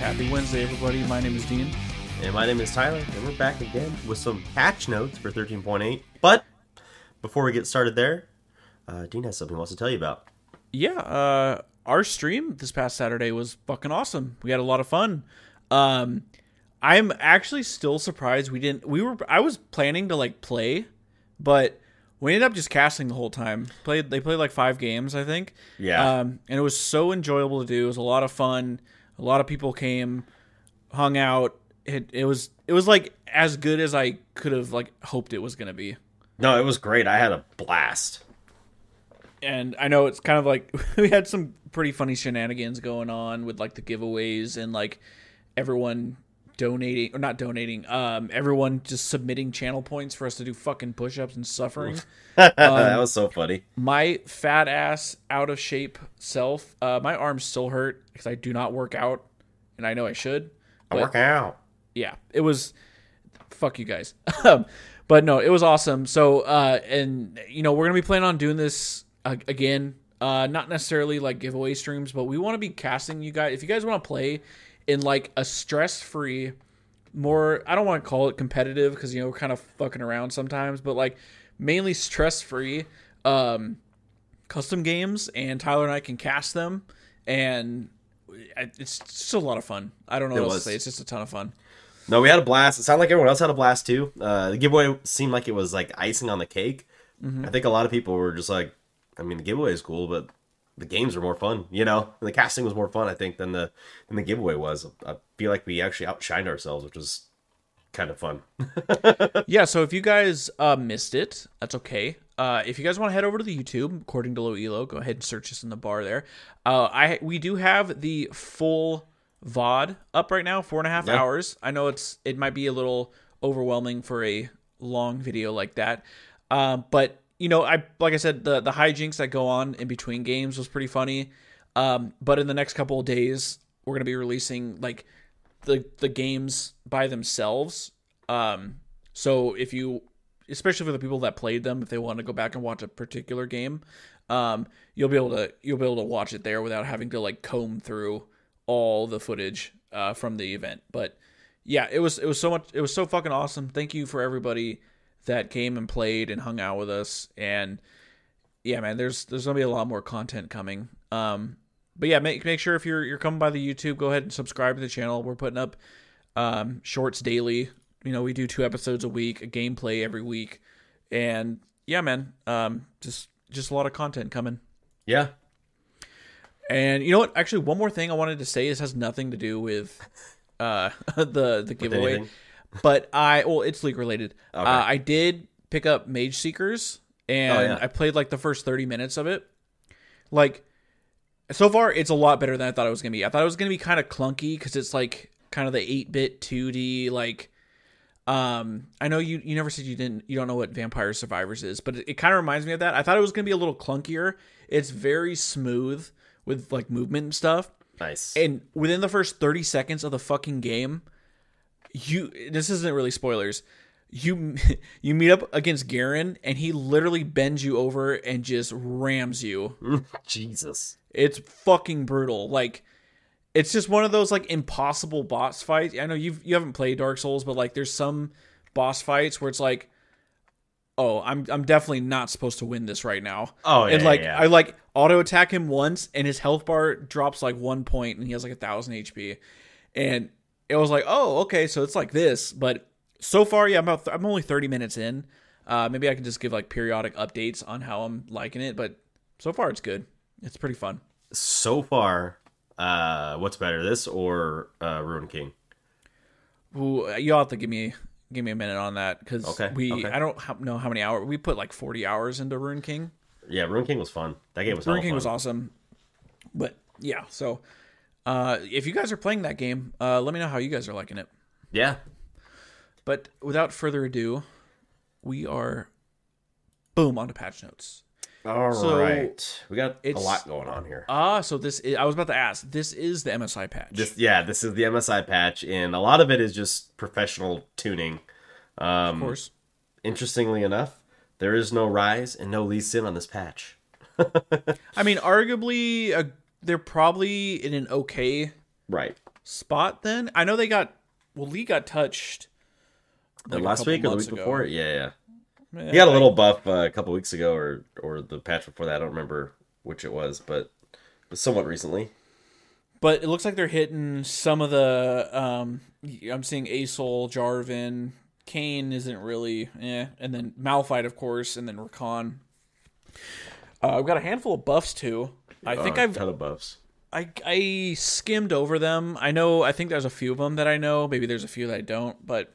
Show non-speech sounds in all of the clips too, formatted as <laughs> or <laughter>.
Happy Wednesday, everybody. My name is Dean. And my name is Tyler, and we're back again with some patch notes for 13.8. But before we get started there, uh, Dean has something he wants to tell you about. Yeah, uh, our stream this past Saturday was fucking awesome. We had a lot of fun. Um, I'm actually still surprised we didn't. We were. I was planning to like play, but we ended up just casting the whole time. Played. They played like five games, I think. Yeah. Um, and it was so enjoyable to do. It was a lot of fun. A lot of people came, hung out. It it was it was like as good as I could have like hoped it was gonna be. No, it was great. I had a blast. and I know it's kind of like <laughs> we had some pretty funny shenanigans going on with like the giveaways and like everyone donating or not donating, um, everyone just submitting channel points for us to do fucking push-ups and suffering. <laughs> that was so funny. my fat ass, out of shape self, uh, my arms still hurt because I do not work out, and I know I should. I work out. yeah, it was fuck you guys. <laughs> Um, but no, it was awesome. So uh and you know, we're going to be planning on doing this uh, again. Uh not necessarily like giveaway streams, but we want to be casting you guys if you guys want to play in like a stress-free more I don't want to call it competitive cuz you know, we're kind of fucking around sometimes, but like mainly stress-free um custom games and Tyler and I can cast them and it's just a lot of fun. I don't know It what else was. to say. It's just a ton of fun. No, we had a blast. It sounded like everyone else had a blast too. Uh, the giveaway seemed like it was like icing on the cake. I think a lot of people were just like, I mean, the giveaway is cool, but the games were more fun, you know. And the casting was more fun, I think, than the than the giveaway was. I feel like we actually outshined ourselves, which was kind of fun. <laughs> yeah, so if you guys uh, missed it, that's okay. Uh, if you guys want to head over to the YouTube, according to Low Elo, go ahead and search us in the bar there. Uh, I we do have the full VOD up right now, four and a half Yeah. hours. I know it's it might be a little overwhelming for a long video like that, um, but you know, I like I said, the the hijinks that go on in between games was pretty funny. Um, but in the next couple of days, we're gonna be releasing like the the games by themselves. Um, so if you, especially for the people that played them, if they want to go back and watch a particular game, um, you'll be able to you'll be able to watch it there without having to like comb through all the footage uh, from the event. But yeah, it was it was so much it was so fucking awesome. Thank you for everybody that came and played and hung out with us. And yeah, man, there's there's gonna be a lot more content coming. Um, but yeah, make make sure if you're you're coming by the YouTube, go ahead and subscribe to the channel. We're putting up um, shorts daily. You know, we do two episodes a week, a gameplay every week, and yeah, man, um, just just a lot of content coming. yeah, And you know what? Actually, one more thing I wanted to say. This has nothing to do with uh, <laughs> the the giveaway? But I well, it's league related. Okay. Uh, I did pick up Mage Seekers, and Oh, yeah. I played like the first thirty minutes of it. Like, so far, it's a lot better than I thought it was gonna be. I thought it was gonna be kind of clunky because it's like kind of the eight bit two D like. Um, I know you you never said you didn't you don't know what Vampire Survivors is, but it, it kind of reminds me of that. I thought it was gonna be a little clunkier. It's very smooth with like movement and stuff. nice. And within the first 30 seconds of the fucking game, you this isn't really spoilers. You <laughs> you meet up against Garen and he literally bends you over and just rams you. <laughs> Jesus. It's fucking brutal. Like it's just one of those like impossible boss fights. I know you've you haven't played Dark Souls, but like there's some boss fights where it's like oh, I'm I'm definitely not supposed to win this right now. Oh, yeah, and like yeah. I like auto attack him once, and his health bar drops like one point, and he has like a thousand HP, and it was like, oh, okay, so it's like this. But so far, yeah, I'm about I'm only thirty minutes in. Uh, maybe I can just give like periodic updates on how I'm liking it, but so far it's good. It's pretty fun. So far, uh, what's better, this or uh, Ruin King? Ooh, you'll have to give me give me a minute on that because Okay, we okay. I don't know how many hours we put like forty hours into Rune King. Yeah, Rune King was fun. That game was Rune King fun. was awesome, but yeah. So uh, if you guys are playing that game, uh, let me know how you guys are liking it. Yeah, But without further ado, we are boom onto patch notes. All right, So, we got a lot going on here. Ah, so this is, I was about to ask. This is the MSI patch. This, yeah, this is the MSI patch, and a lot of it is just professional tuning. Um, of course. Interestingly enough, there is no Ryze and no Lee Sin on this patch. <laughs> I mean, arguably, uh, they're probably in an okay Right. spot then? I know they got well, Lee got touched like, last week or the week ago. before? Yeah, yeah. He got a little buff uh, a couple weeks ago, or or the patch before that. I don't remember which it was, but but somewhat recently. but it looks like they're hitting some of the um I'm seeing Asol, Jarvan, Kayn isn't really eh, and then Malphite of course, and then Rakan. Uh, I've got a handful of buffs too. I think Uh, I've ton of buffs. I I skimmed over them. I know I think there's a few of them that I know. Maybe there's a few that I don't, but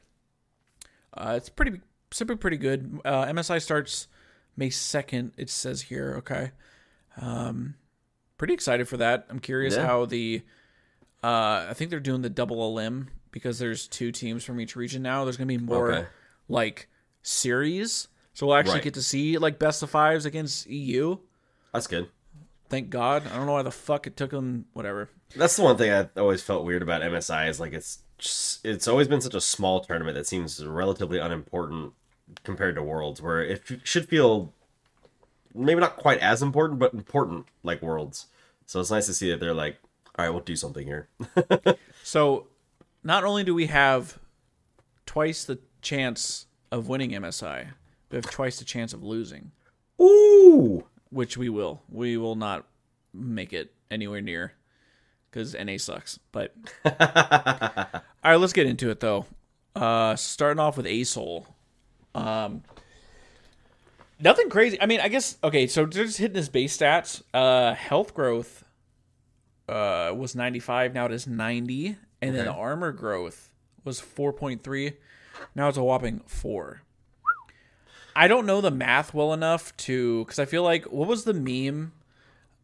uh, it's pretty simply pretty good. Uh, MSI starts May second. It says here. Okay, um, pretty excited for that. I'm curious Yeah. how the uh, I think they're doing the double elim because there's two teams from each region now. There's gonna be more Okay. like series, so we'll actually Right. get to see like best of fives against EU. That's good. Thank God. I don't know why the fuck it took them. Whatever. That's the one thing I always felt weird about MSI is like it's just, it's always been such a small tournament that seems relatively unimportant compared to Worlds, where it f- should feel maybe not quite as important, but important like Worlds. So it's nice to see that they're like, all right, we'll do something here. <laughs> So, not only do we have twice the chance of winning MSI, we have twice the chance of losing, Ooh, which we will. We will not make it anywhere near because NA sucks. But <laughs> all right, let's get into it though. Uh, starting off with Asol. Um, nothing crazy. I mean, I guess okay. So just hitting his base stats. Uh, health growth. Uh, was ninety five. Now it is ninety, and then the armor growth was four point three. Now it's a whopping four. I don't know the math well enough to because I feel like what was the meme?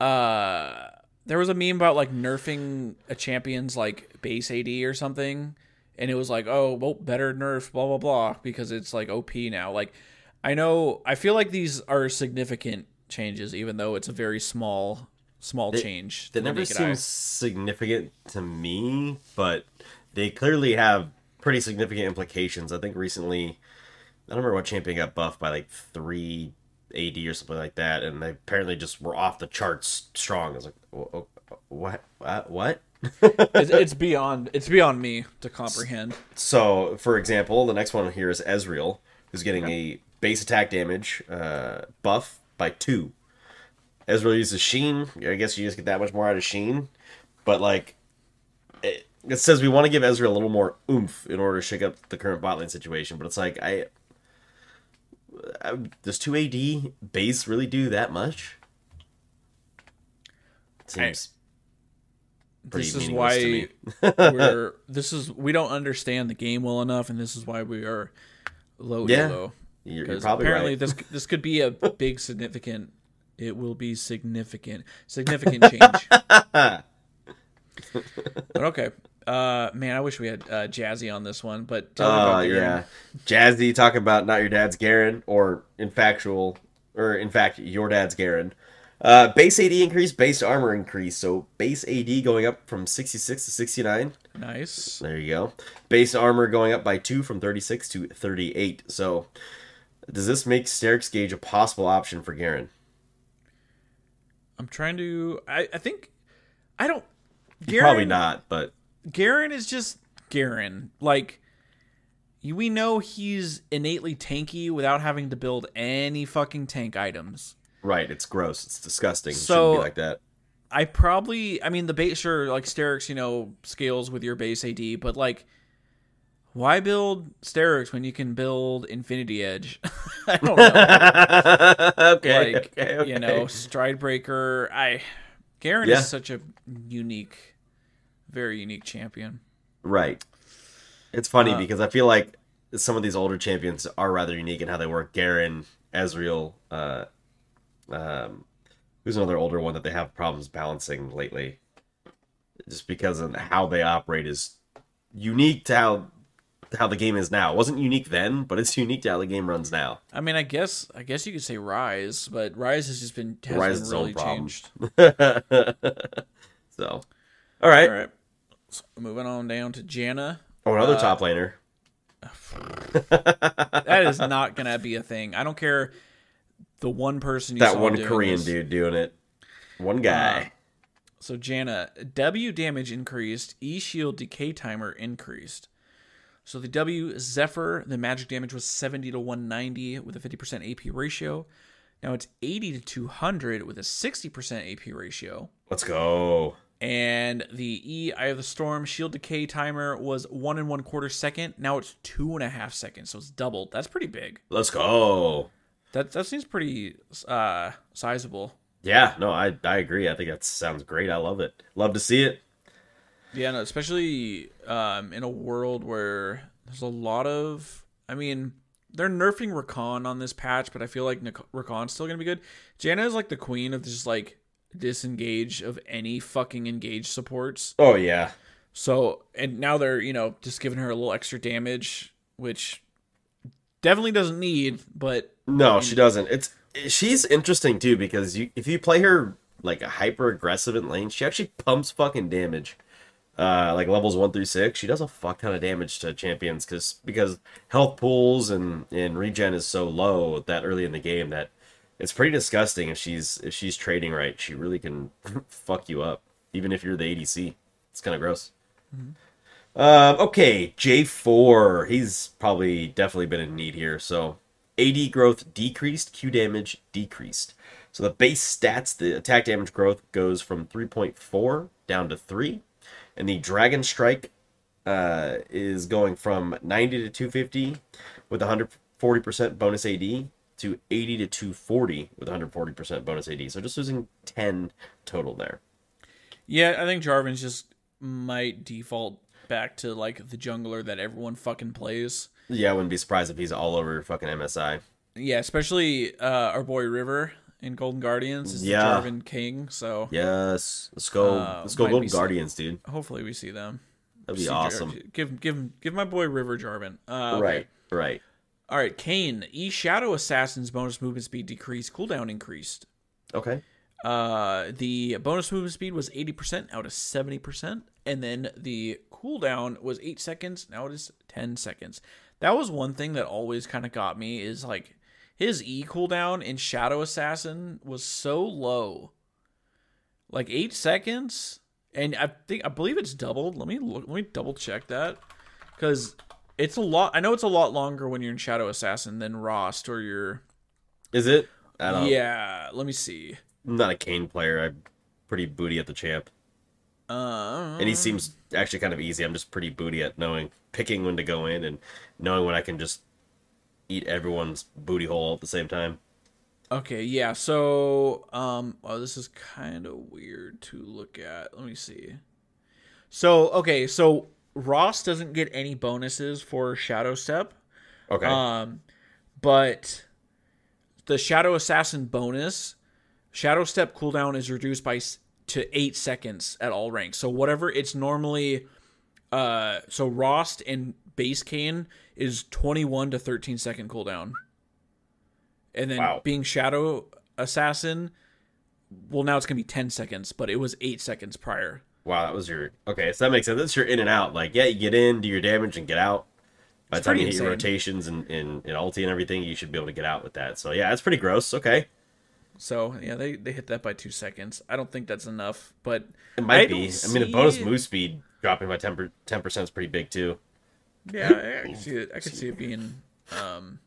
Uh, there was a meme about like nerfing a champion's like base AD or something, and it was like, oh, well, better nerf, blah blah blah, because it's like OP now. Like, I know, I feel like these are significant changes, even though it's a very small, small change. to that never seems eye. significant to me, but they clearly have pretty significant implications. I think recently, I don't remember what champion got buffed by like three AD or something like that, and they apparently just were off the charts strong. I was like, "Wh- wh- what? What? What? <laughs> it's, it's beyond, it's beyond me to comprehend. So, for example, the next one here is Ezreal, who's getting a base attack damage uh, buff by two. Ezreal uses Sheen. I guess you just get that much more out of Sheen. But, like, it, it says we want to give Ezreal a little more oomph in order to shake up the current bot lane situation. But it's like, I. I does 2 AD base really do that much? Seems pretty this is meaningless to me. why we're <laughs> this is we don't understand the game well enough and this is why we are low Yeah, elo You're, you're probably apparently right. this <laughs> this could be a big significant it will be significant significant change <laughs> but okay uh man i wish we had uh jazzy on this one but Oh about yeah, Jazzy talking about not your dad's Garen, or in factual, or in fact your dad's Garen. Uh, base AD increase, base armor increase. So base AD going up from sixty six to sixty nine. nice There you go. Base armor going up by two from thirty six to thirty eight. So does this make Sterak's Gage a possible option for Garen? i'm trying to i i think i don't Probably not, but Garen is just Garen. Like we know he's innately tanky without having to build any fucking tank items. right, it's gross. It's disgusting. So- shouldn't be like that. I probably I mean the base sure like Sterak's, you know, scales with your base AD, but like why build Sterak's when you can build Infinity Edge? <laughs> I don't know. <laughs> okay, like okay, okay. you know, Stridebreaker. I Garen Yeah. is such a unique very unique champion. Right. It's funny Uh, because I feel like some of these older champions are rather unique in how they work. Garen, Ezreal, uh, um, who's another older one that they have problems balancing lately, just because of how they operate is unique to how how the game is now. It wasn't unique then, but it's <laughs> unique to how the game runs now. I mean, I guess I guess you could say Ryze, but Ryze has just been has Ryze been own really changed. <laughs> so, all right. All right, moving on down to Janna. Oh, another Uh, top laner. <laughs> That is not gonna be a thing. I don't care. The one person you That one Korean this. dude doing it. One guy. So Janna, W damage increased, E shield decay timer increased. So the W Zephyr, the magic damage was 70 to 190 with a 50% AP ratio. Now it's 80 to 200 with a 60% AP ratio. Let's go. And the E Eye of the Storm shield decay timer was one and one quarter second. Now it's two and a half seconds, so it's doubled. That's pretty big. Let's go. That that seems pretty uh sizable. Yeah, no, I I agree. I think that sounds great. I love it. Love to see it. Yeah, no, especially um in a world where there's a lot of I mean, they're nerfing Rakan on this patch, but I feel like Rakan's still gonna be good. Janna is like the queen of just like disengage of any fucking engage supports. Oh yeah. So and now they're you know just giving her a little extra damage, which definitely doesn't need, but No, she doesn't. It's she's interesting too because you if you play her like a hyper aggressive in lane, she actually pumps fucking damage. Uh, like levels one through six, she does a fuck ton of damage to champions because because health pools and and regen is so low that early in the game that it's pretty disgusting if she's if she's trading right. She really can <laughs> fuck you up even if you're the ADC. It's kind of gross. Um, okay, J4. He's probably definitely been in need here. So AD growth decreased, Q damage decreased. So the base stats, the attack damage growth goes from 3.4 down to 3. And the Dragon Strike uh, is going from 90 to 250 with 140% bonus AD to 80 to 240 with 140% bonus AD. So just losing 10 total there. yeah, I think Jarvan's just might default back to like the jungler that everyone fucking plays. Yeah, I wouldn't be surprised if he's all over fucking MSI. Yeah, especially uh, our boy River in Golden Guardians is Yeah. the Jarvan king. So Yes, let's go. Uh, let's go, Golden some- Guardians, dude. hopefully we see them. That'd be See Jar- awesome. Give give give my boy River Jarvan. Uh, okay. Right, right. All right, Kayn. E Shadow Assassin's bonus movement speed decreased. Cooldown increased. Okay. Uh, the bonus movement speed was 80% out of 70%. And then the cooldown was 8 seconds. Now it is 10 seconds. That was one thing that always kind of got me is like his E cooldown in Shadow Assassin was so low. Like 8 seconds. And I think I believe it's doubled. Let me look let me double check that cuz it's a lot I know it's a lot longer when you're in Shadow Assassin than Rhaast or you're Is it? Yeah, let me see. I'm not a Kayn player. I'm pretty booty at the champ, Uh, and he seems actually kind of easy. I'm just pretty booty at knowing picking when to go in and knowing when I can just eat everyone's booty hole at the same time. Okay, yeah. So, um, oh, this is kind of weird to look at. Let me see. So, okay, so Rhaast doesn't get any bonuses for Shadow Step, Okay. um, but the Shadow Assassin bonus, Shadow Step cooldown is reduced by to eight seconds at all ranks. So whatever it's normally, uh, so Rhaast and Base Kayn is twenty one to thirteen second cooldown, and then Wow. being Shadow Assassin, well now it's gonna be ten seconds, but it was eight seconds prior. Wow, that was your okay. So that makes sense. That's your in and out. Like, yeah, you get in, do your damage, and get out. By the time you hit your rotations and, and, and ulti and everything, you should be able to get out with that. So yeah, that's pretty gross. Okay. So yeah, they they hit that by two seconds. I don't think that's enough, but It might I be. I mean, a bonus move speed dropping by 10 percent is pretty big too. Yeah, I can see it. I could see it being, um,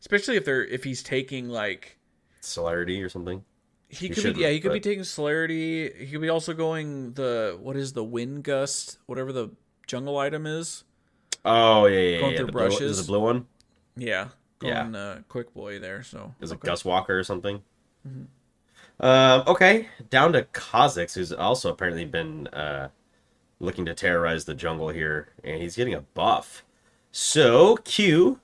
especially if they're if he's taking like Celerity or something. He He could be yeah he could be taking celerity. He could be also going the what is the wind gust whatever the jungle item is. Oh yeah, yeah, Going yeah. through The blue, brushes. is the blue one? Yeah, Yeah. going uh, quick boy there. So Is it okay. Gus Walker or something? Um, okay, down to Kha'Zix, who's also apparently been uh, looking to terrorize the jungle here, and he's getting a buff. So Q,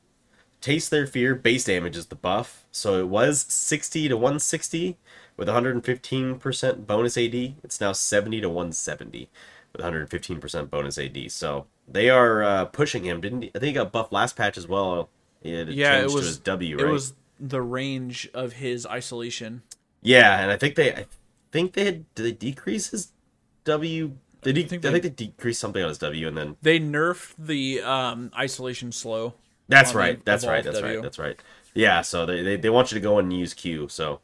taste their fear. Base damage is the buff. So it was 60 to 160 with 115% bonus AD. It's now 70 to 170 with 115% bonus AD. So they are uh, pushing him. Didn't he? I think he got buffed last patch as well. It Yeah, it changed to was his W, right? It was the range of his isolation. Yeah, and I think they, I think they had, did they decrease his W? They de- I, think think they- they, decreased something on his W, and then They nerfed the um, isolation slow. that's right, that's right, that's W. right, that's right. Yeah, so they, they they want you to go and use Q. So,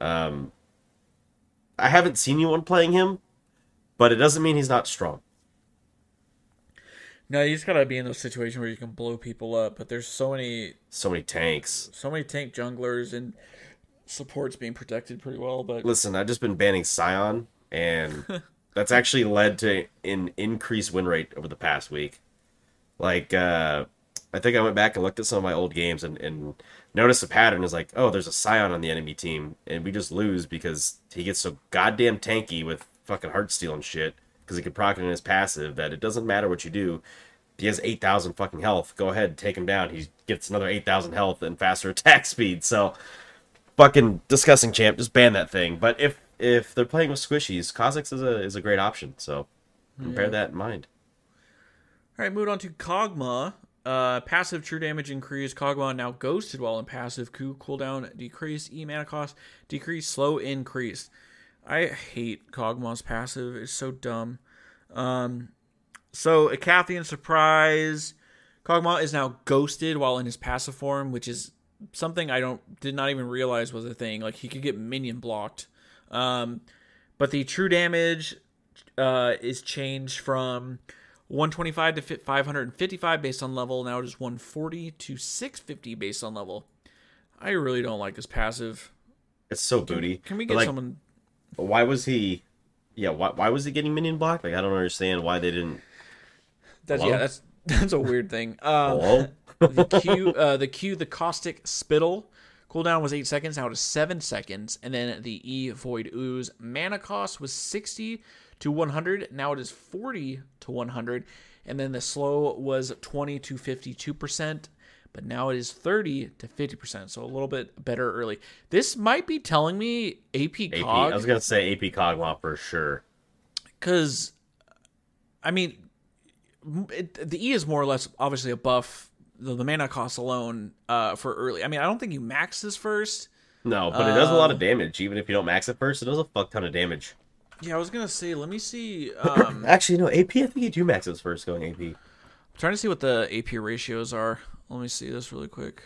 um, I haven't seen anyone playing him, but it doesn't mean he's not strong. No, you just gotta be in those situations where you can blow people up. But there's so many, So many tanks. so many tank junglers and supports being protected pretty well. But Listen, I've just been banning Sion, and <laughs> that's actually led to an increased win rate over the past week. Like, uh, I think I went back and looked at some of my old games and, and noticed a pattern. Is like, oh, there's a Sion on the enemy team, and we just lose because he gets so goddamn tanky with fucking Heartsteel and shit because he can proc it in his passive that it doesn't matter what you do. He has 8,000 fucking health. Go ahead, take him down. He gets another 8,000 health and faster <laughs> attack speed. So, fucking disgusting champ. Just ban that thing. But if if they're playing with squishies, Kha'Zix is a is a great option. So bear that in mind. All right, moving on to Kog'Maw. Uh, passive true damage increase. Kog'Maw now ghosted while in passive. Q cooldown decrease. E mana cost decrease. Slow increase. I hate Kog'Maw's passive. It's so dumb. Um, so Icathian Surprise. Kog'Maw is now ghosted while in his passive form, which is something I don't did not even realize was a thing. Like he could get minion blocked. Um, but the true damage uh, is changed from 125 to 555 based on level. Now it is 140 to 650 based on level. I really don't like this passive. It's so booty. Can we get like, someone? Why was he? Yeah. Why why was he getting minion blocked? Like I don't understand why they didn't. That's hello? yeah. That's <laughs> that's a weird thing. Um, <laughs> the Q, uh, the Q, the caustic spittle cooldown was eight seconds. Now it is seven seconds, and then the E void ooze mana cost was sixty to one hundred. Now it is forty to one hundred, and then the slow was twenty to fifty-two percent. But now it is thirty to fifty percent, so a little bit better early. This might be telling me AP AP. cog I was gonna say AP Kog'Maw for sure. because I mean, it, the E is more or less obviously a buff. The, the mana cost alone uh, for early. I mean, I don't think you max this first. No, but it does a lot of Um, damage. Even if you don't max it first, it does a fuck ton of damage. Yeah, I was gonna say. Let me see. <coughs> Um, Actually, no. AP. I think you do max it first going AP. I'm trying to see what the AP ratios are. Let me see this really quick.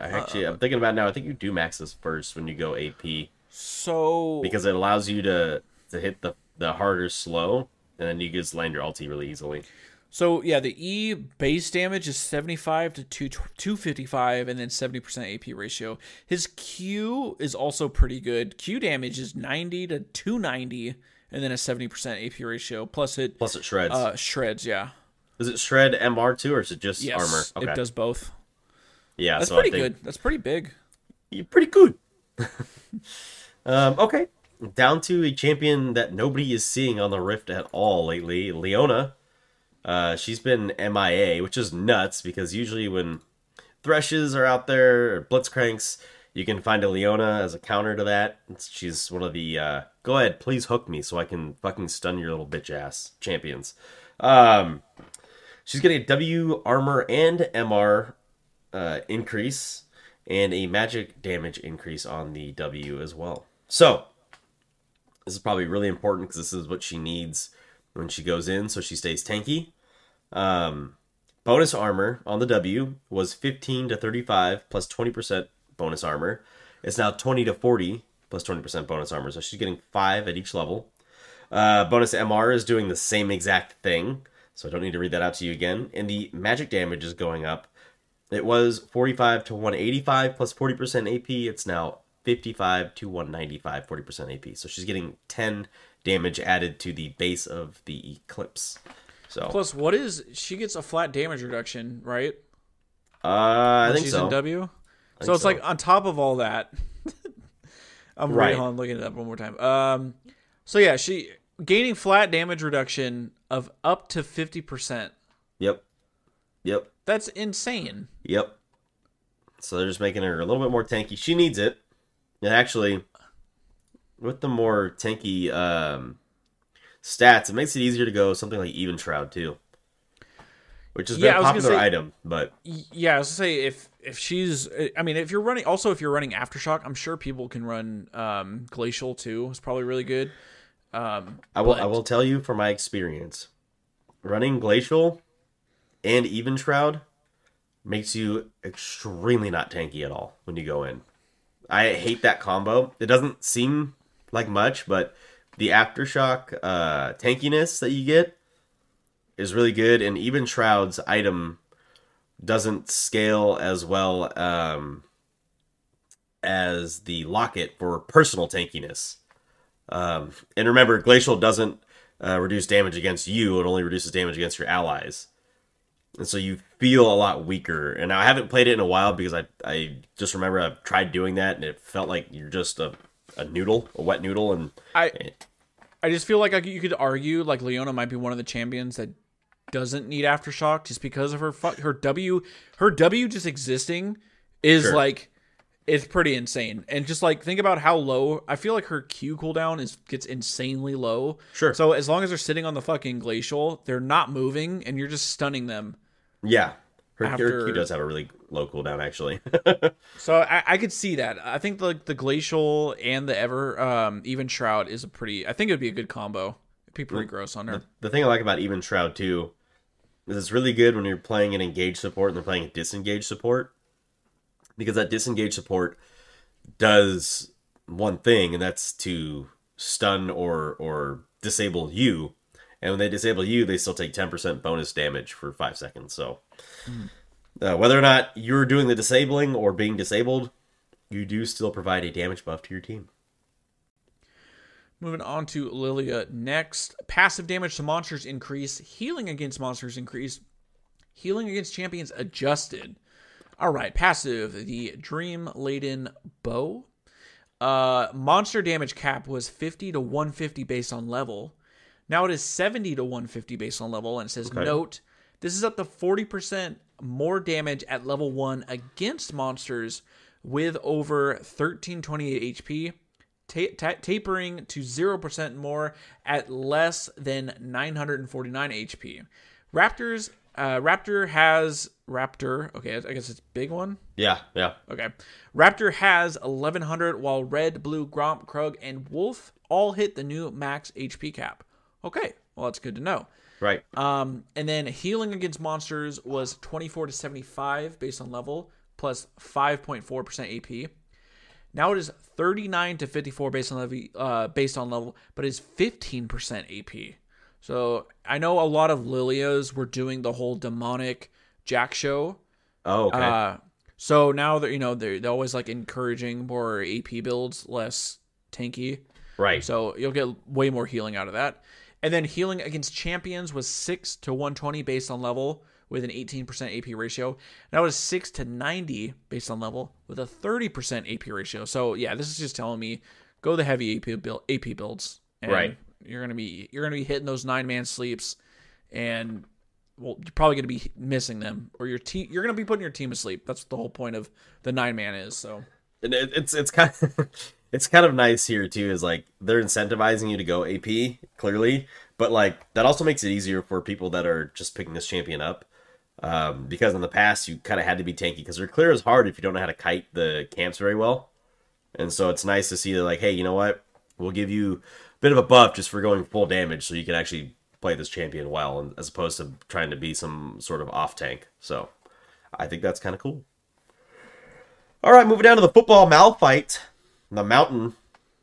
I actually, I'm thinking about it now. I think you do max this first when you go AP So because it allows you to to hit the the harder slow, and then you just land your ulti really easily. So yeah, the E base damage is 75 to 2 255 and then 70% AP ratio. His Q is also pretty good. Q damage is 90 to 290 and then a 70% AP ratio plus it Plus, it shreds. uh shreds, yeah. Does it shred MR too, or is it just Yes, armor? Okay. it does both. Yeah, That's so pretty I think good. That's pretty big. You're pretty good. <laughs> um, okay, down to a champion that nobody is seeing on the Rift at all lately, Leona. Uh, she's been MIA, which is nuts because usually when Threshes are out there or Blitzcranks, you can find a Leona as a counter to that. She's one of the uh, go ahead, please hook me so I can fucking stun your little bitch ass champions. Um, she's getting a W armor and MR uh, increase and a magic damage increase on the W as well. So, this is probably really important because this is what she needs when she goes in, so she stays tanky. Um, bonus armor on the W was 15 to 35 plus 20% bonus armor. It's now 20 to 40 plus 20% bonus armor, so she's getting 5 at each level. Uh, bonus MR is doing the same exact thing, so I don't need to read that out to you again. And the magic damage is going up. It was 45 to 185 plus 40% AP. It's now 55 to 195, 40% AP. So she's getting 10 damage added to the base of the Eclipse. So, Plus, what is she gets a flat damage reduction, right? uh, I When think she's so. in W. So it's so. like on top of all that. <laughs> I'm Right. right. on looking it up one more time. Um, so yeah, she gaining flat damage reduction of up to fifty percent. Yep. Yep. That's insane. Yep. So they're just making her a little bit more tanky. She needs it. And actually, with the more tanky um, stats, it makes it easier to go something like Evenshroud too, which has Yeah, been a popular say- item. But Yeah, I was gonna say if if she's, I mean, if you're running, also if you're running aftershock, I'm sure people can run um, glacial too. It's probably really good. Um, I will but- I will tell you from my experience, running Glacial and Evenshroud makes you extremely not tanky at all when you go in. I hate that combo. It doesn't seem like much, but the aftershock uh, tankiness that you get is really good, and Evenshroud's item doesn't scale as well um, as the locket for personal tankiness. Um, and remember, glacial doesn't uh, reduce damage against you; it only reduces damage against your allies. And so you feel a lot weaker. And I haven't played it in a while because I I just remember I've tried doing that and it felt like you're just a, a noodle, a wet noodle, and I eh. I just feel like I, you could argue like Leona might be one of the champions that doesn't need aftershock just because of her fu- her W her W just existing is Sure. like it's pretty insane. And just like think about how low I feel like her Q cooldown is gets insanely low. Sure. So as long as they're sitting on the fucking glacial, they're not moving and you're just stunning them. yeah, her, her After- Q does have a really low cooldown actually. <laughs> So I, I could see that. I think the the glacial and the ever um Evenshroud is a pretty I think it would be a good combo. It'd be pretty gross on her. the thing I like about Evenshroud too is it's really good when you're playing an engaged support and they're playing a disengaged support because that disengaged support does one thing and that's to stun or or disable you and when they disable you they still take 10% bonus damage for 5 seconds so uh, whether or not you're doing the disabling or being disabled you do still provide a damage buff to your team Moving on to Lilia next. Passive damage to monsters increase. Healing against monsters increase. Healing against champions adjusted. All right, passive. The Dream Laden Bow. Uh, monster damage cap was 50 to 150 based on level. Now it is 70 to 150 based on level, and it says Okay. note this is up to 40% more damage at level 1 against monsters with over 1328 HP, ta- ta- tapering to 0% more at less than 949 HP. Raptors uh, Raptor has Raptor, okay, I guess it's big one. yeah yeah Okay. Raptor has 1100 while Red, Blue, Gromp, Krug, and Wolf all hit the new max HP cap. Okay. Well, that's good to know. Right Um, and then healing against monsters was 24 to 75 based on level, plus 5.4% AP. Now it is 39 to 54 based on level, uh, based on level, but is 15% AP. So I know a lot of Lilias were doing the whole demonic Jak'Sho. oh okay Uh, so now that you know they're, they're always like encouraging more AP builds, less tanky. right So you'll get way more healing out of that. And then healing against champions was 6 to 120 based on level with an 18% AP ratio. Now it is 6 to 90 based on level with a 30% AP ratio. So yeah, this is just telling me go the heavy AP build, AP builds. And Right. You're going to be you're to be hitting those 9 man sleeps and well, you're probably going to be missing them or your team you're going to be putting your team asleep. That's what the whole point of the 9 man is. So And it, it's it's kind of <laughs> it's kind of nice here too is like they're incentivizing you to go AP clearly, but like that also makes it easier for people that are just picking this champion up. Um, because in the past you kind of had to be tanky because their clear is hard if you don't know how to kite the camps very well, and so it's nice to see that like hey you know what we'll give you a bit of a buff just for going full damage so you can actually play this champion well and as opposed to trying to be some sort of off tank. So I think that's kind of cool. All right, moving down to the football Malphite. The mountain,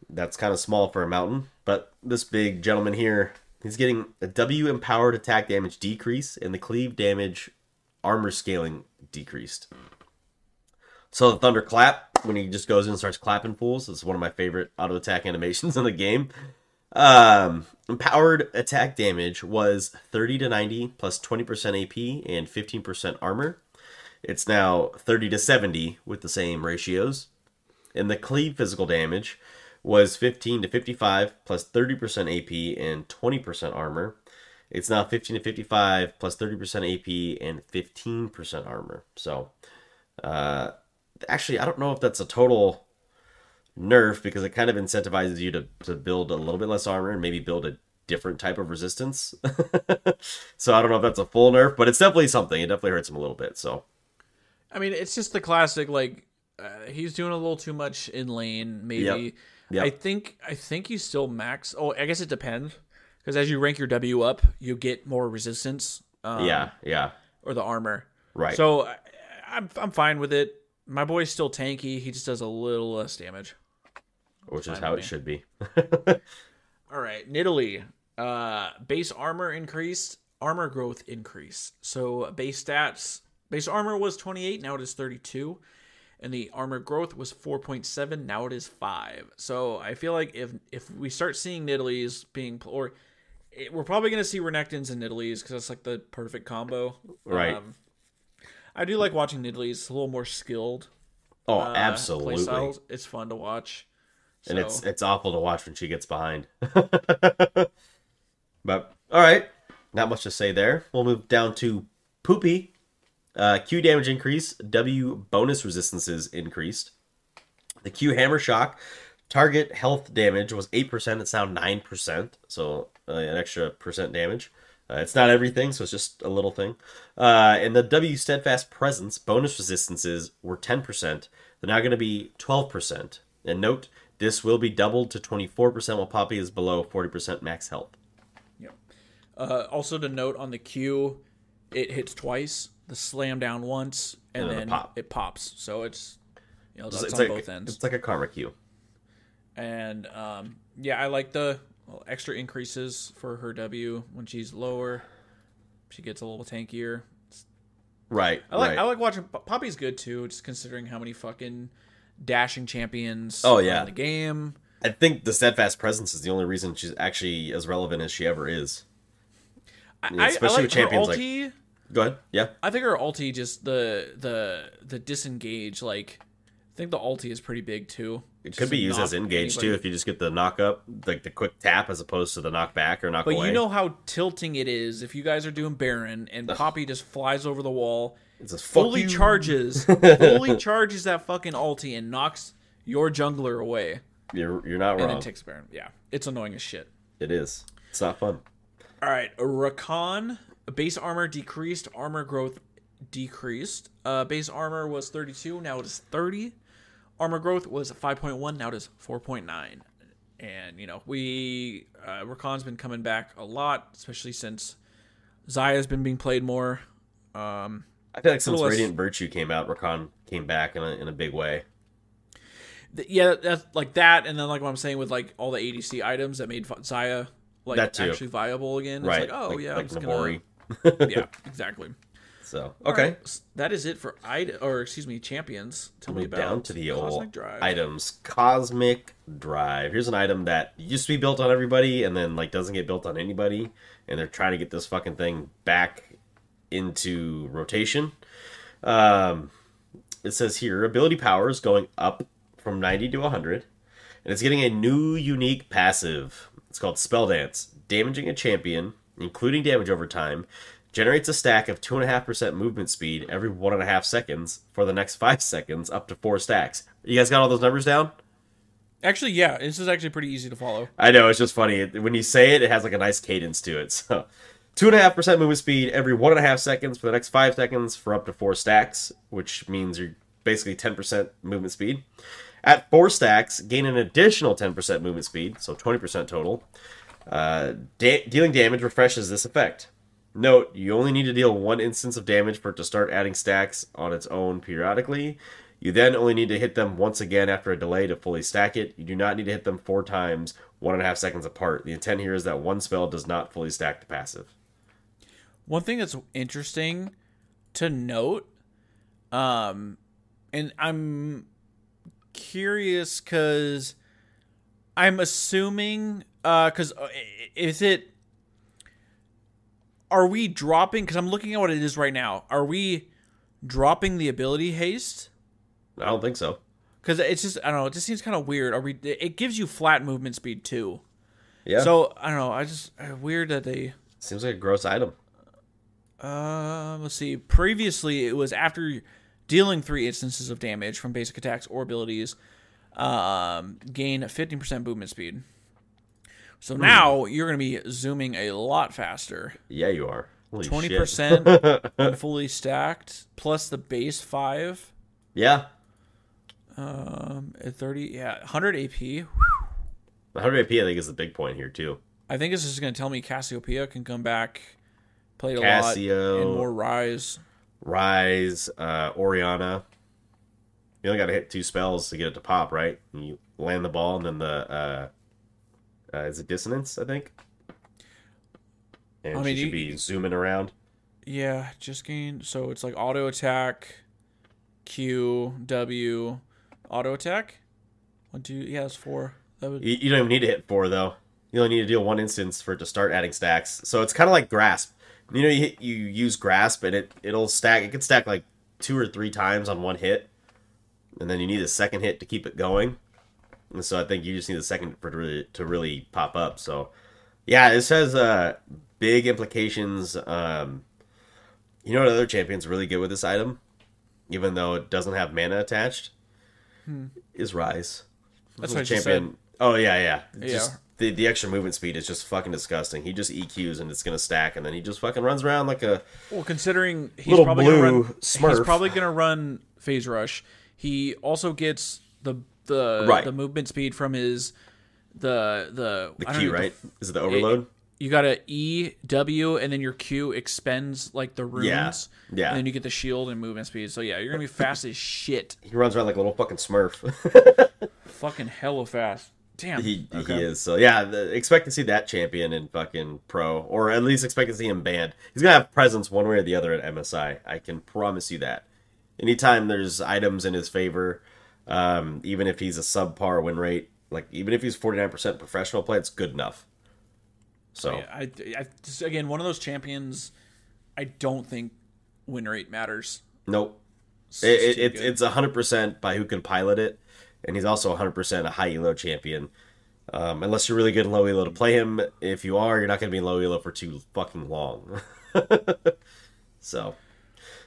that's kind of small for a mountain, but this big gentleman here, he's getting a W empowered attack damage decrease and the cleave damage armor scaling decreased. So the thunderclap, when he just goes in and starts clapping fools, is one of my favorite auto attack animations <laughs> in the game. Um, empowered attack damage was 30 to 90 plus 20% AP and 15% armor. It's now 30 to 70 with the same ratios. And the cleave physical damage was 15 to 55 plus 30% AP and 20% armor. It's now 15 to 55 plus 30% AP and 15% armor. So, uh, actually, I don't know if that's a total nerf because it kind of incentivizes you to, to build a little bit less armor and maybe build a different type of resistance. <laughs> so I don't know if that's a full nerf, but it's definitely something. It definitely hurts him a little bit. So I mean, it's just the classic like uh, he's doing a little too much in lane. Maybe Yep. Yep. I think I think he's still max. Oh, I guess it depends because as you rank your W up, you get more resistance. Um, yeah, yeah, or the armor. right. So I, I'm I'm fine with it. My boy's still tanky. He just does a little less damage. which is how it me. should be. <laughs> All right, Nidalee. Uh, base armor increased, armor growth increase. So base stats, base armor was 28, now it is 32, and the armor growth was 4.7, now it is five. So I feel like if if we start seeing Nidalees being or it, we're probably gonna see Renekton's and Nidalees because that's like the perfect combo. Right. Um, I do like watching Nidalees. It's a little more skilled. Oh, uh, absolutely. It's fun to watch. and it's it's awful to watch when she gets behind. <laughs> but all right, not much to say there. We'll move down to Poopy. Uh, Q damage increase. W bonus resistances increased. The Q hammer shock. Target health damage was eight percent. It's now nine percent, so uh, an extra percent damage. Uh, it's not everything, so it's just a little thing. Uh, and the W steadfast presence bonus resistances were ten percent. They're now going to be twelve percent. And note, this will be doubled to twenty four percent while Poppy is below forty percent max health. Yep. Uh, also to note on the Q, it hits twice. The slam down once, and, And then pop. it pops. So it's you know that's it's on like both ends. it's like a karma Q. And um, yeah, I like the extra increases for her W when she's lower. She gets a little tankier. Right. I like right. I like watching Poppy's good too, just considering how many fucking dashing champions Oh, are yeah. in the game. I think the steadfast presence is the only reason she's actually as relevant as she ever is. I, especially I like with champions her like- ulti. Go ahead. Yeah. I think her ulti just the the the disengage like I think the ulti is pretty big too. It Just could be used as engage anybody. too if you just get the knock up, like the quick tap as opposed to the knock back or knock But away. you know how tilting it is if you guys are doing Baron and Poppy just flies over the wall, it's fully you. charges, <laughs> fully charges that fucking ulti and knocks your jungler away, You're you're not and wrong. then takes Baron. Yeah, it's annoying as shit. it is. It's not fun. All right, Rakan base armor decreased, armor growth decreased. Uh, base armor was 32, now it is 30. Armor growth was 5.1, now it is 4.9. And you know, we uh, Rakan's been coming back a lot, especially since Xayah's been being played more. Um, I feel like since less- Radiant Virtue came out, Rakan came back in a in a big way. th- yeah, that's like that, and then like what I'm saying with like all the ADC items that made Xayah like actually viable again. right. It's like, oh like, yeah, like I'm just Nabori. gonna, yeah, exactly. So okay. right, that is it for id or excuse me, champions. Tell me about down to the Cosmic old Drive. items. Cosmic Drive. Here's an item that used to be built on everybody and then like doesn't get built on anybody, and they're trying to get this fucking thing back into rotation. Um, it says here ability powers going up from 90 to 100, and it's getting a new unique passive. It's called Spell Dance. Damaging a champion, including damage over time, generates a stack of 2.5% movement speed every 1.5 seconds for the next 5 seconds, up to 4 stacks. You guys got all those numbers down? Actually, yeah, this is actually pretty easy to follow. I know, it's just funny. When you say it, it has like a nice cadence to it. <laughs> So, 2.5% movement speed every 1.5 seconds for the next 5 seconds for up to 4 stacks, which means you're basically 10% movement speed. At 4 stacks, gain an additional 10% movement speed, so 20% total. Uh, da- dealing damage refreshes this effect. Note, you only need to deal one instance of damage for it to start adding stacks on its own periodically. You then only need to hit them once again after a delay to fully stack it. You do not need to hit them four times, one and a half seconds apart. The intent here is that one spell does not fully stack the passive. One thing that's interesting to note, um, and I'm curious because I'm assuming, uh, because is it? Are we dropping? Because I'm looking at what it is right now. Are we dropping the ability haste? I don't think so. Because it's just I don't know. It just seems kind of weird. Are we? It gives you flat movement speed too. Yeah. So I don't know. I just uh, weird that they. seems like a gross item. Uh, let's see. Previously, it was after dealing three instances of damage from basic attacks or abilities, um, gain 15% movement speed. So now you're going to be zooming a lot faster. Yeah, you are. Twenty shit. percent <laughs> fully stacked, plus the base five, Yeah. um, at thirty. Yeah, hundred AP. 100 AP, I think, is the big point here, too. I think this is going to tell me Cassiopeia can come back, played a Cassio. lot, and more Ryze. Ryze, uh, Orianna. You only got to hit two spells to get it to pop, right? And you land the ball, and then the uh, Uh, is it dissonance? I think. And I mean, she should you- be zooming around. Yeah, just gain. So it's like auto attack, Q, W, auto attack. One, two. Yeah, it's four. That would. You, you don't even need to hit four though. You only need to deal one instance for it to start adding stacks. So it's kind of like grasp. You know, you hit, you use grasp and it it'll stack. It can stack like two or three times on one hit, and then you need a second hit to keep it going. And so I think you just need a second for to really, to really pop up. So yeah, this has uh big implications. Um, you know what other champion's really good with this item, even though it doesn't have mana attached, is Ryze. Hmm. That's what champion. Oh yeah, yeah. Yeah. Just the the extra movement speed is just fucking disgusting. He just EQs and it's gonna stack, and then he just fucking runs around like a Well, considering he's probably gonna run, Smurf. he's probably gonna run phase rush. He also gets the the Right. the movement speed from his the the the I don't Q, the right? Is it the overload? you got a E W and then your Q expends like the runes. Yeah, yeah. And then you get the shield and movement speed. So yeah, you're gonna be fast as shit. <laughs> he runs around like a little fucking Smurf. <laughs> Fucking hella fast. Damn. he Okay. he is. So yeah, the, expect to see that champion in fucking pro, or at least expect to see him banned. He's gonna have presence one way or the other at MSI. I can promise you that. Anytime there's items in his favor, um, even if he's a subpar win rate, like even if he's forty nine percent professional play, it's good enough. So Yeah, I, I just, again one of those champions. I don't think win rate matters. nope. It's It, it, it's it's hundred percent by who can pilot it, and he's also hundred percent a high elo champion. Um, unless you're really good in low elo to play him, if you are, you're not going to be in low elo for too fucking long. <laughs> so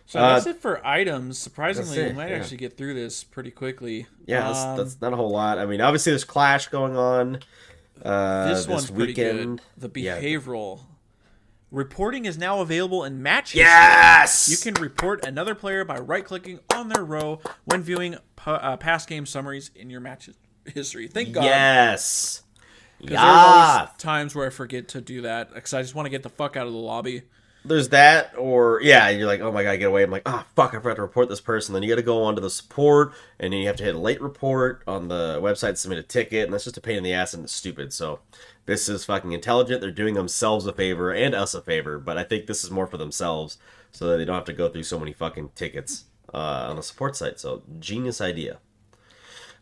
So Uh, that's it for items. Surprisingly, that's we might yeah. actually get through this pretty quickly. yeah, that's, Um, that's not a whole lot. I mean, obviously there's Clash going on. Uh, this one's pretty weekend. good. The Yeah. behavioral reporting is now available in match. history. Yes, You can report another player by right-clicking on their row when viewing uh, past game summaries in your match history. Thank God. Yes. Yeah. There's always times where I forget to do that because I just want to get the fuck out of the lobby. There's that or yeah you're like oh my god get away. I'm like ah fuck i forgot to report this person. Then you got to go onto the support and then you have to hit a late report on the website submit a ticket and that's just a pain in the ass and it's stupid. So this is fucking intelligent. They're doing themselves a favor and us a favor but i think this is more for themselves so that they don't have to go through so many fucking tickets uh, on the support site. So genius idea.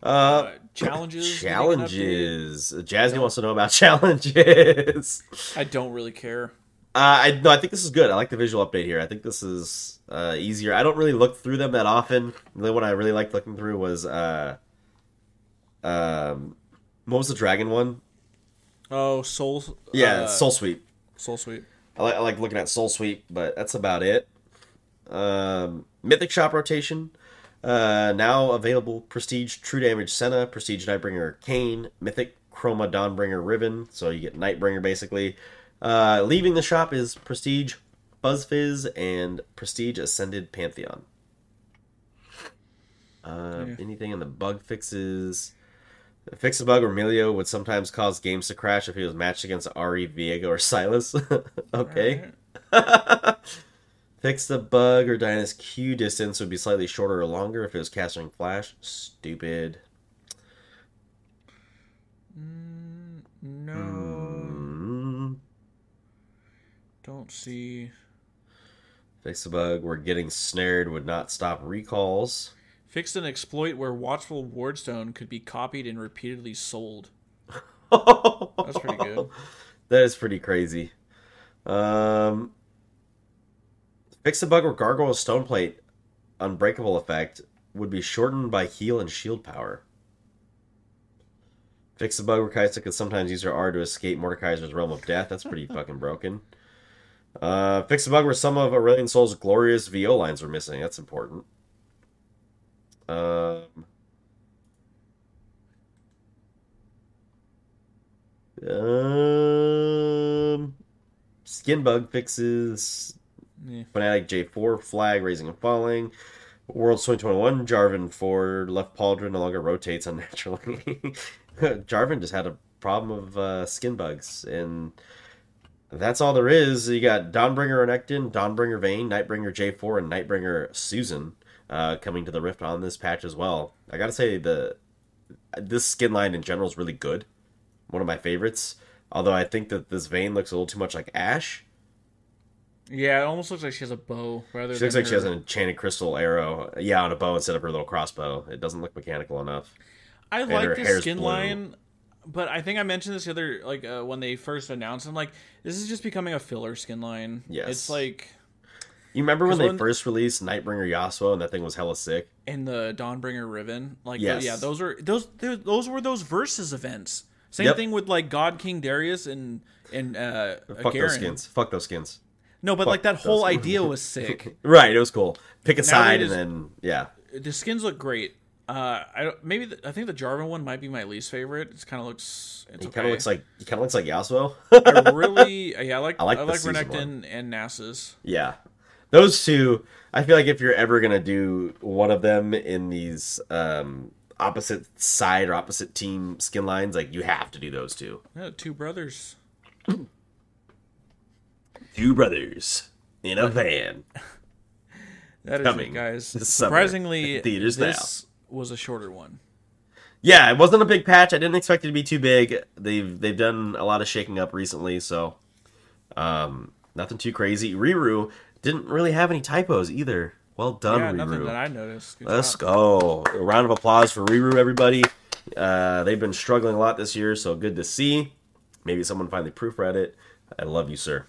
Uh, Uh, challenges. getting an update. challenges. Jasmine wants to know about <laughs> challenges. I don't really care. Uh, I no, I think this is good. I like the visual update here. I think this is uh, easier. I don't really look through them that often. The one I really liked looking through was uh, um, what was the dragon one? Oh, soul. Yeah, uh, Soul Sweep. Soul Sweep. I like, I like looking at Soul Sweep, but that's about it. Um, Mythic Shop rotation. Uh, now available Prestige True Damage Senna, Prestige Nightbringer Kayn, Mythic Chroma Dawnbringer Riven. So you get Nightbringer basically. Uh, leaving the shop is Prestige Buzzfizz and Prestige Ascended Pantheon. Uh, Yeah. Anything in the bug fixes? Fix a bug where Milio would sometimes cause games to crash if he was matched against Ahri, Viego, or Sylas. <laughs> okay. <laughs> Fix the bug or Diana's Q distance would be slightly shorter or longer if it was casting Flash. Stupid. No. Mm. Don't see. Fix the bug where getting snared would not stop recalls. Fixed an exploit where Watchful Wardstone could be copied and repeatedly sold. That's pretty good. <laughs> That is pretty crazy. Um, fix the bug where Gargoyle Stoneplate Unbreakable effect would be shortened by heal and shield power. Fix the bug where Kai'Sa could sometimes use her R to escape Mordekaiser's realm of death. That's pretty <laughs> fucking broken. Uh, fix a bug where some of Aurelion Sol's glorious VO lines were missing. That's important. Um, um, skin bug fixes Yeah. Fnatic J4 flag raising and falling. Worlds 2021 Jarvan for left pauldron no longer rotates <laughs> unnaturally. <laughs> Jarvan just had a problem of uh, skin bugs, and that's all there is. You got Dawnbringer Renekton, Dawnbringer Vayne, Nightbringer J4, and Nightbringer Susan uh, coming to the Rift on this patch as well. I gotta say the this skin line in general is really good. one of my favorites. Although I think that this Vayne looks a little too much like Ashe. Yeah, it almost looks like she has a bow rather. She looks like she has an enchanted crystal arrow, yeah, on a bow instead of her little crossbow. It doesn't look mechanical enough. I her like the skin blue. line, but I think I mentioned this the other like uh, when they first announced. I'm like, this is just becoming a filler skin line. Yes. it's like You remember when they when- first released Nightbringer Yasuo and that thing was hella sick? in the Dawnbringer Riven. Like, Yes. yeah, those are those those were those versus events. Same Yep. thing with like God King Darius and and uh, Fuck Garen. those skins. Fuck those skins. No, but like that whole idea was <laughs> sick. Right, it was cool. Pick a they side just- and then yeah. the skins look great. Uh, I maybe the, I think the Jarvan one might be my least favorite. It kind of looks. It's He kind of looks like he kind of looks like Yasuo. I <laughs> really, yeah, I like I like like, the season Renekton and Nasus. yeah, those two. I feel like if you're ever gonna do one of them in these um, opposite side or opposite team skin lines, like you have to do those two. Yeah, two brothers. Two brothers in a van. <laughs> That is Coming it, guys. Surprisingly, in theaters this was a shorter one. Yeah, it wasn't a big patch. I didn't expect it to be too big. They've they've done a lot of shaking up recently, so um, nothing too crazy. Riru didn't really have any typos either. Well done, yeah, nothing Riru. that I noticed. Good Let's job. go. A round of applause for Riru, everybody. Uh, they've been struggling a lot this year, so good to see. Maybe someone finally proofread it. I love you, sir.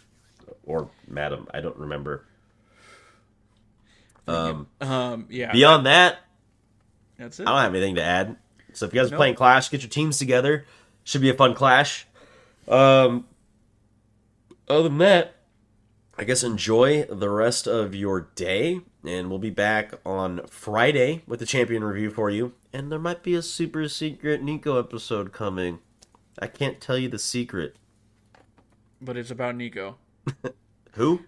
Or madam. I don't remember. Um, Um, yeah, beyond that, that's it. I don't have anything to add. So if you guys are playing Clash, get your teams together. Should be a fun Clash. Um, other than that, I guess enjoy the rest of your day, and we'll be back on Friday with the champion review for you. And there might be a super secret Neeko episode coming. I can't tell you the secret. But it's about Neeko. <laughs> Who?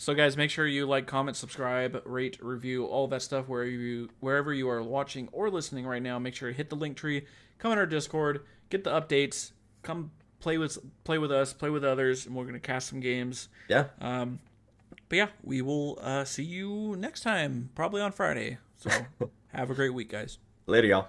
So guys, make sure you like, comment, subscribe, rate, review, all that stuff where you wherever you are watching or listening right now. Make sure to hit the link tree, come in our Discord, get the updates, come play with play with us, play with others, and we're gonna cast some games. Yeah. Um, but yeah, we will uh, see you next time, probably on Friday. So <laughs> have a great week, guys. Later, y'all.